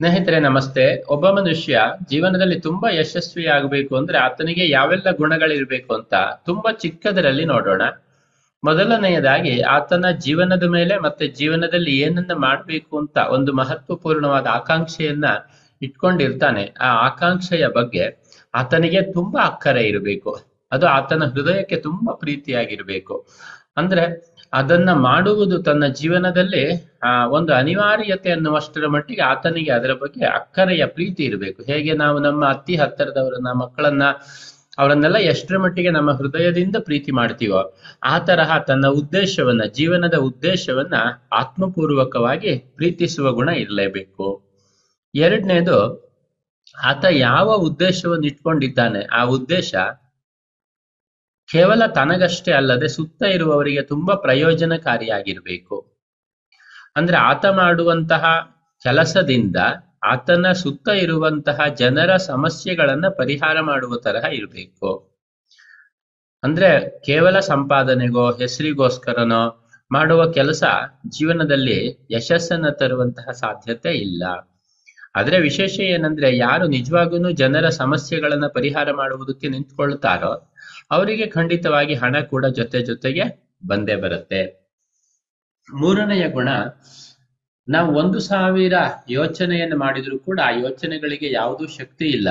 ಸ್ನೇಹಿತರೆ, ನಮಸ್ತೆ. ಒಬ್ಬ ಮನುಷ್ಯ ಜೀವನದಲ್ಲಿ ತುಂಬಾ ಯಶಸ್ವಿ ಆಗಬೇಕು ಅಂದ್ರೆ ಆತನಿಗೆ ಯಾವೆಲ್ಲ ಗುಣಗಳಿರ್ಬೇಕು ಅಂತ ತುಂಬಾ ಚಿಕ್ಕದರಲ್ಲಿ ನೋಡೋಣ. ಮೊದಲನೆಯದಾಗಿ ಆತನ ಜೀವನದ ಮೇಲೆ ಮತ್ತೆ ಜೀವನದಲ್ಲಿ ಏನನ್ನ ಮಾಡಬೇಕು ಅಂತ ಒಂದು ಮಹತ್ವಪೂರ್ಣವಾದ ಆಕಾಂಕ್ಷೆಯನ್ನ ಇಟ್ಕೊಂಡಿರ್ತಾನೆ. ಆ ಆಕಾಂಕ್ಷೆಯ ಬಗ್ಗೆ ಆತನಿಗೆ ತುಂಬಾ ಅಕ್ಕರೆ ಇರಬೇಕು. ಅದು ಆತನ ಹೃದಯಕ್ಕೆ ತುಂಬಾ ಪ್ರೀತಿಯಾಗಿರ್ಬೇಕು. ಅಂದ್ರೆ ಅದನ್ನ ಮಾಡುವುದು ತನ್ನ ಜೀವನದಲ್ಲಿ, ಆ, ಒಂದು ಅನಿವಾರ್ಯತೆ ಅನ್ನುವಷ್ಟರ ಮಟ್ಟಿಗೆ ಆತನಿಗೆ ಅದರ ಬಗ್ಗೆ ಅಕ್ಕರೆಯ ಪ್ರೀತಿ ಇರಬೇಕು. ಹೇಗೆ ನಾವು ನಮ್ಮ ಅತಿ ಹತ್ತಿರದವರನ್ನ, ಮಕ್ಕಳನ್ನ, ಅವರನ್ನೆಲ್ಲ ಎಷ್ಟರ ಮಟ್ಟಿಗೆ ನಮ್ಮ ಹೃದಯದಿಂದ ಪ್ರೀತಿ ಮಾಡ್ತೀವೋ, ಆ ತರಹ ತನ್ನ ಉದ್ದೇಶವನ್ನ, ಜೀವನದ ಉದ್ದೇಶವನ್ನ ಆತ್ಮಪೂರ್ವಕವಾಗಿ ಪ್ರೀತಿಸುವ ಗುಣ ಇರಲೇಬೇಕು. ಎರಡನೇದು, ಆತ ಯಾವ ಉದ್ದೇಶವನ್ನು ಇಟ್ಕೊಂಡಿದ್ದಾನೆ ಆ ಉದ್ದೇಶ ಕೇವಲ ತನಗಷ್ಟೇ ಅಲ್ಲದೆ ಸುತ್ತ ಇರುವವರಿಗೆ ತುಂಬಾ ಪ್ರಯೋಜನಕಾರಿಯಾಗಿರ್ಬೇಕು. ಅಂದ್ರೆ ಆತ ಮಾಡುವಂತಹ ಕೆಲಸದಿಂದ ಆತನ ಸುತ್ತ ಇರುವಂತಹ ಜನರ ಸಮಸ್ಯೆಗಳನ್ನ ಪರಿಹಾರ ಮಾಡುವ ತರಹ ಇರಬೇಕು. ಅಂದ್ರೆ ಕೇವಲ ಸಂಪಾದನೆಗೋ, ಹೆಸರಿಗೋಸ್ಕರನೋ ಮಾಡುವ ಕೆಲಸ ಜೀವನದಲ್ಲಿ ಯಶಸ್ಸನ್ನ ತರುವಂತಹ ಸಾಧ್ಯತೆ ಇಲ್ಲ. ಆದ್ರೆ ವಿಶೇಷ ಏನಂದ್ರೆ ಯಾರು ನಿಜವಾಗೂ ಜನರ ಸಮಸ್ಯೆಗಳನ್ನ ಪರಿಹಾರ ಮಾಡುವುದಕ್ಕೆ ನಿಂತ್ಕೊಳ್ತಾರೋ ಅವರಿಗೆ ಖಂಡಿತವಾಗಿ ಹಣ ಕೂಡ ಜೊತೆ ಜೊತೆಗೆ ಬಂದೇ ಬರುತ್ತೆ. ಮೂರನೆಯ ಗುಣ, ನಾವು ಒಂದು ಸಾವಿರ ಯೋಚನೆಯನ್ನು ಮಾಡಿದ್ರು ಕೂಡ ಆ ಯೋಚನೆಗಳಿಗೆ ಯಾವುದೂ ಶಕ್ತಿ ಇಲ್ಲ.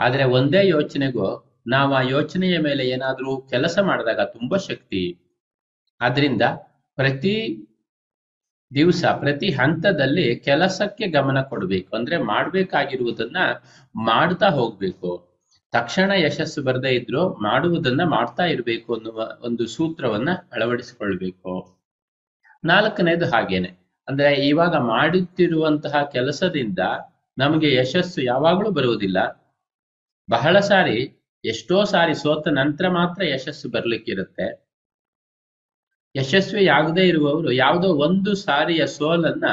ಆದ್ರೆ ಒಂದೇ ಯೋಚನೆಗೂ ನಾವು ಆ ಯೋಚನೆಯ ಮೇಲೆ ಏನಾದ್ರೂ ಕೆಲಸ ಮಾಡಿದಾಗ ತುಂಬಾ ಶಕ್ತಿ. ಆದ್ರಿಂದ ಪ್ರತಿ ದಿವಸ, ಪ್ರತಿ ಹಂತದಲ್ಲಿ ಕೆಲಸಕ್ಕೆ ಗಮನ ಕೊಡಬೇಕು. ಅಂದ್ರೆ ಮಾಡ್ಬೇಕಾಗಿರುವುದನ್ನ ಮಾಡ್ತಾ ಹೋಗ್ಬೇಕು. ತಕ್ಷಣ ಯಶಸ್ಸು ಬರದೇ ಇದ್ರು ಮಾಡುವುದನ್ನ ಮಾಡ್ತಾ ಇರಬೇಕು ಅನ್ನುವ ಒಂದು ಸೂತ್ರವನ್ನ ಅಳವಡಿಸಿಕೊಳ್ಬೇಕು. ನಾಲ್ಕನೇದು ಹಾಗೇನೆ. ಅಂದ್ರೆ ಇವಾಗ ಮಾಡುತ್ತಿರುವಂತಹ ಕೆಲಸದಿಂದ ನಮಗೆ ಯಶಸ್ಸು ಯಾವಾಗಲೂ ಬರುವುದಿಲ್ಲ. ಬಹಳ ಸಾರಿ, ಎಷ್ಟೋ ಸಾರಿ ಸೋತ ನಂತರ ಮಾತ್ರ ಯಶಸ್ಸು ಬರ್ಲಿಕ್ಕಿರುತ್ತೆ. ಯಶಸ್ವಿ ಆಗದೇ ಇರುವವರು ಯಾವುದೋ ಒಂದು ಸಾರಿಯ ಸೋಲನ್ನ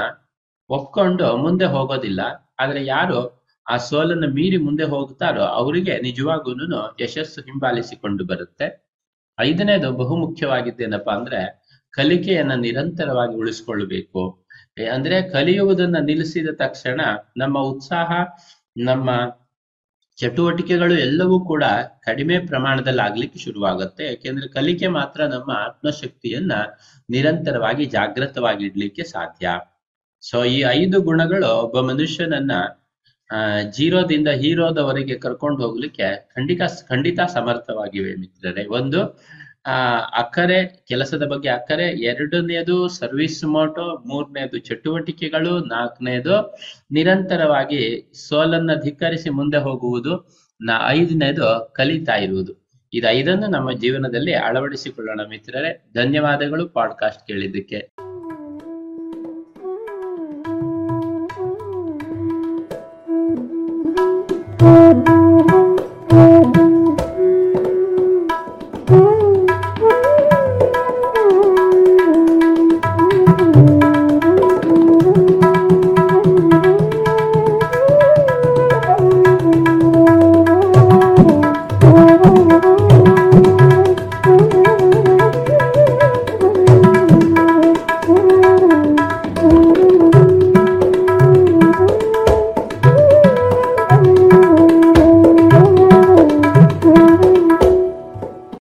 ಒಪ್ಕೊಂಡು ಮುಂದೆ ಹೋಗೋದಿಲ್ಲ. ಆದ್ರೆ ಯಾರು ಆ ಸೋಲನ್ನು ಮೀರಿ ಮುಂದೆ ಹೋಗ್ತಾರೋ ಅವರಿಗೆ ನಿಜವಾಗೂನು ಯಶಸ್ಸು ಹಿಂಬಾಲಿಸಿಕೊಂಡು ಬರುತ್ತೆ. ಐದನೇದು ಬಹುಮುಖ್ಯವಾಗಿದ್ದೇನಪ್ಪಾ ಅಂದ್ರೆ ಕಲಿಕೆಯನ್ನ ನಿರಂತರವಾಗಿ ಉಳಿಸ್ಕೊಳ್ಬೇಕು ಅಂದ್ರೆ ಕಲಿಯುವುದನ್ನ ನಿಲ್ಲಿಸಿದ ತಕ್ಷಣ ನಮ್ಮ ಉತ್ಸಾಹ, ನಮ್ಮ ಚಟುವಟಿಕೆಗಳು ಎಲ್ಲವೂ ಕೂಡ ಕಡಿಮೆ ಪ್ರಮಾಣದಲ್ಲಿ ಆಗ್ಲಿಕ್ಕೆ ಶುರುವಾಗುತ್ತೆ. ಯಾಕೆಂದ್ರೆ ಕಲಿಕೆ ಮಾತ್ರ ನಮ್ಮ ಆತ್ಮಶಕ್ತಿಯನ್ನ ನಿರಂತರವಾಗಿ ಜಾಗೃತವಾಗಿ ಇಡ್ಲಿಕ್ಕೆ ಸಾಧ್ಯ. ಸೊ ಈ ಐದು ಗುಣಗಳು ಒಬ್ಬ ಮನುಷ್ಯನನ್ನ ಜೀರೋದಿಂದ ಹೀರೋದವರೆಗೆ ಕರ್ಕೊಂಡು ಹೋಗ್ಲಿಕ್ಕೆ ಖಂಡಿತ ಖಂಡಿತ ಸಮರ್ಥವಾಗಿವೆ ಮಿತ್ರರೇ. ಒಂದು, ಆ, ಅಕ್ಕರೆ, ಕೆಲಸದ ಬಗ್ಗೆ ಅಕ್ಕರೆ, ಎರಡನೇದು ಸರ್ವಿಸ್ ಮೋಟೋ ಮೂರನೇದು ಚಟುವಟಿಕೆಗಳು, ನಾಲ್ಕನೇದು ನಿರಂತರವಾಗಿ ಸೋಲನ್ನ ಧಿಕ್ಕರಿಸಿ ಮುಂದೆ ಹೋಗುವುದು, ನಾ, ಐದನೇದು ಕಲಿತಾ ಇರುವುದು. ಇದೈದನ್ನು ನಮ್ಮ ಜೀವನದಲ್ಲಿ ಅಳವಡಿಸಿಕೊಳ್ಳೋಣ ಮಿತ್ರರೇ. ಧನ್ಯವಾದಗಳು ಪಾಡ್ಕಾಸ್ಟ್ ಕೇಳಿದ್ದಕ್ಕೆ.